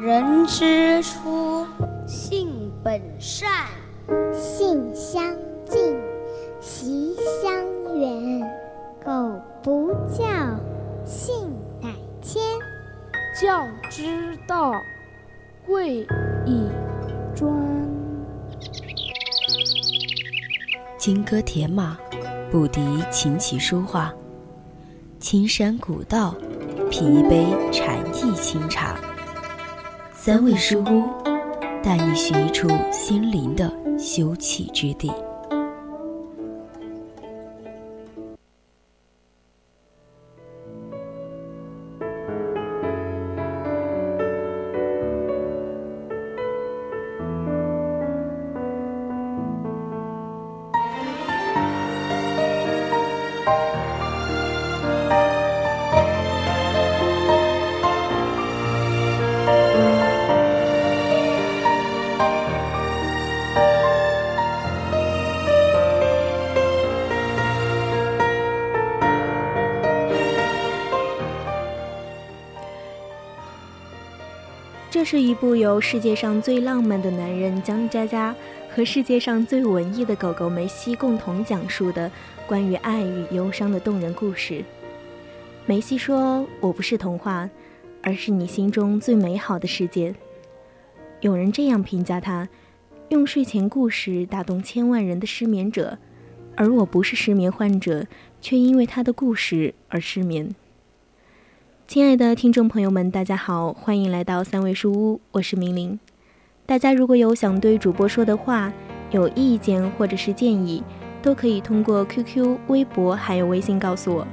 人之初，性本善，性相近，习相远。苟不教，性乃迁。教之道，贵以专。金戈铁马，不敌琴棋书画。青山古道，品一杯禅意清茶。三味书屋，带你寻一处心灵的休憩之地。是一部由世界上最浪漫的男人江佳佳和世界上最文艺的狗狗梅西共同讲述的关于爱与忧伤的动人故事。梅西说：“我不是童话，而是你心中最美好的世界。”有人这样评价他：“用睡前故事打动千万人的失眠者，而我不是失眠患者，却因为他的故事而失眠。”亲爱的听众朋友们，大家好，欢迎来到三味书屋，我是明玲。大家如果有想对主播说的话、有意见或者是建议，都可以通过 QQ、微博还有微信告诉我，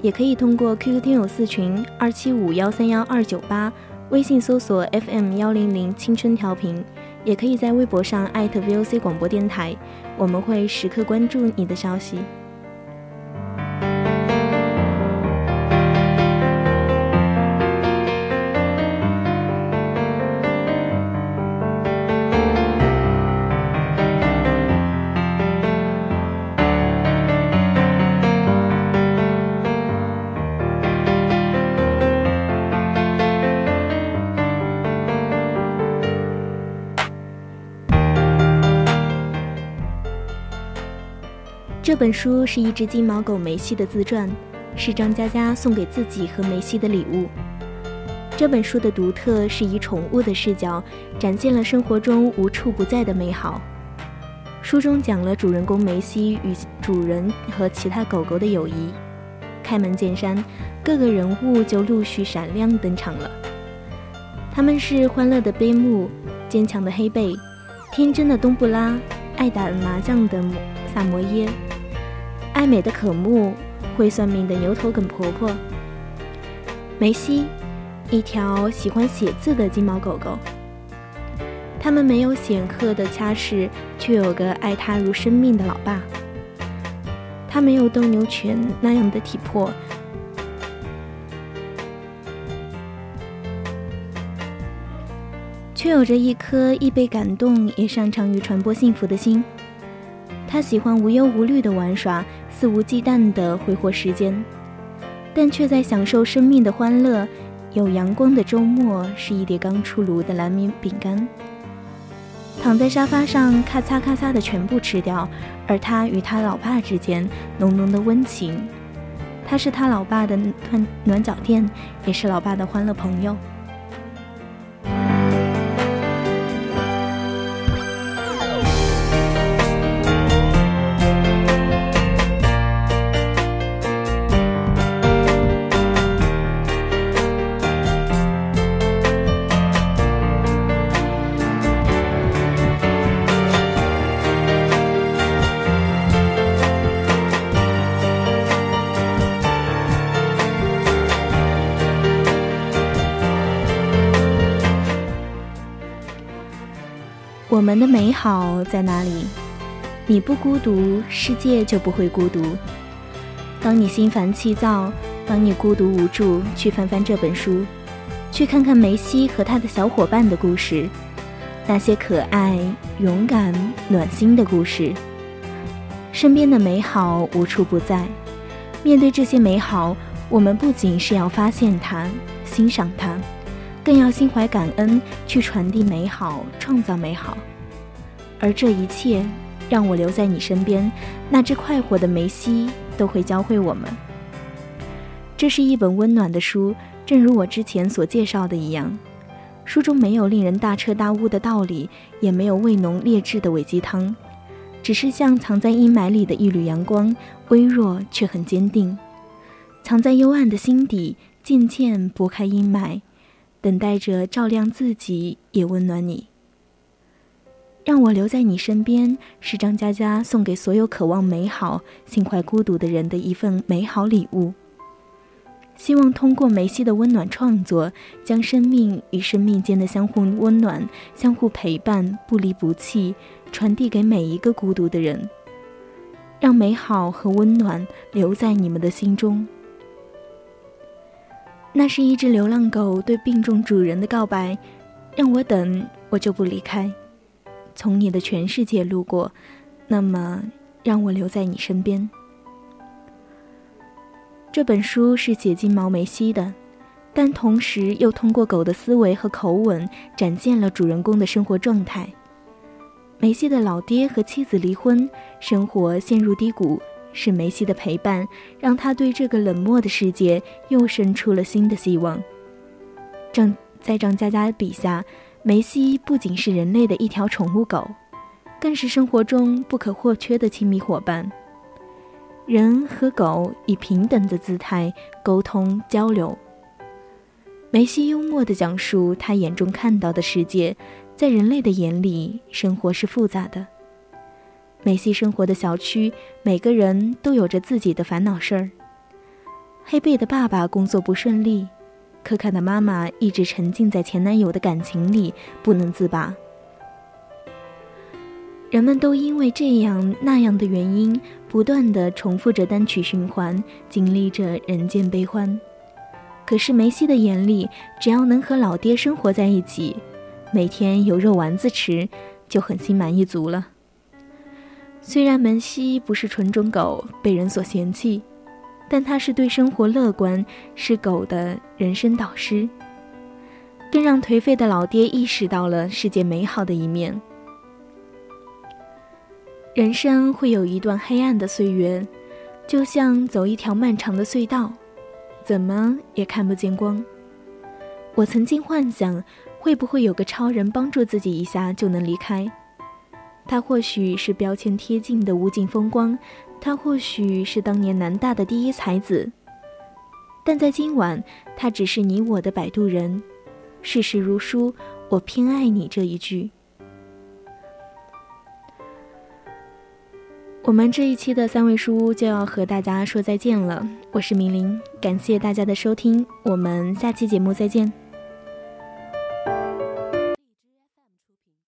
也可以通过 QQ 听友四群二七五幺三幺二九八，微信搜索 FM 幺零零青春调频，也可以在微博上艾特 VOC 广播电台，我们会时刻关注你的消息。这本书是一只金毛狗梅西的自传，是张嘉佳送给自己和梅西的礼物。这本书的独特是以宠物的视角，展现了生活中无处不在的美好。书中讲了主人公梅西与主人和其他狗狗的友谊。开门见山，各个人物就陆续闪亮登场了。他们是欢乐的贝木，坚强的黑贝，天真的东布拉，爱打麻将的萨摩耶。爱美的可木，会算命的牛头梗婆婆，梅西，一条喜欢写字的金毛狗狗。他们没有显赫的家世，却有个爱他如生命的老爸。他没有斗牛犬那样的体魄，却有着一颗易被感动也擅长于传播幸福的心。他喜欢无忧无虑的玩耍。肆无忌惮的挥霍时间，但却在享受生命的欢乐。有阳光的周末是一碟刚出炉的蓝莓饼干，躺在沙发上咔嚓咔嚓的全部吃掉。而他与他老爸之间浓浓的温情，他是他老爸的暖暖脚垫，也是老爸的欢乐朋友。我们的美好在哪里？你不孤独，世界就不会孤独。当你心烦气躁，当你孤独无助，去翻翻这本书，去看看梅西和他的小伙伴的故事，那些可爱、勇敢、暖心的故事。身边的美好无处不在。面对这些美好，我们不仅是要发现它、欣赏它，更要心怀感恩，去传递美好，创造美好。而这一切，让我留在你身边，那只快活的梅西都会教会我们。这是一本温暖的书，正如我之前所介绍的一样，书中没有令人大彻大悟的道理，也没有味浓劣质的伪鸡汤，只是像藏在阴霾里的一缕阳光，微弱却很坚定，藏在幽暗的心底，渐渐拨开阴霾。等待着照亮自己，也温暖你。让我留在你身边，是张嘉佳送给所有渴望美好、心怀孤独的人的一份美好礼物。希望通过梅西的温暖创作，将生命与生命间的相互温暖、相互陪伴、不离不弃传递给每一个孤独的人，让美好和温暖留在你们的心中。那是一只流浪狗对病重主人的告白：“让我等，我就不离开，从你的全世界路过，那么让我留在你身边。”这本书是写金毛梅西的，但同时又通过狗的思维和口吻，展现了主人公的生活状态。梅西的老爹和妻子离婚，生活陷入低谷。是梅西的陪伴，让他对这个冷漠的世界又生出了新的希望。张在张嘉佳笔下，梅西不仅是人类的一条宠物狗，更是生活中不可或缺的亲密伙伴。人和狗以平等的姿态沟通交流。梅西幽默地讲述他眼中看到的世界，在人类的眼里，生活是复杂的。梅西生活的小区，每个人都有着自己的烦恼事儿。黑贝的爸爸工作不顺利，可卡的妈妈一直沉浸在前男友的感情里不能自拔。人们都因为这样那样的原因，不断的重复着单曲循环，经历着人间悲欢。可是梅西的眼里，只要能和老爹生活在一起，每天有肉丸子吃，就很心满意足了。虽然门西不是纯种狗，被人所嫌弃，但他是对生活乐观，是狗的人生导师，更让颓废的老爹意识到了世界美好的一面。人生会有一段黑暗的岁月，就像走一条漫长的隧道，怎么也看不见光。我曾经幻想，会不会有个超人帮助自己一下就能离开。他或许是标签贴近的无尽风光，他或许是当年南大的第一才子，但在今晚，他只是你我的摆渡人。世事如书，我偏爱你这一句。我们这一期的三味书屋就要和大家说再见了，我是明玲，感谢大家的收听，我们下期节目再见。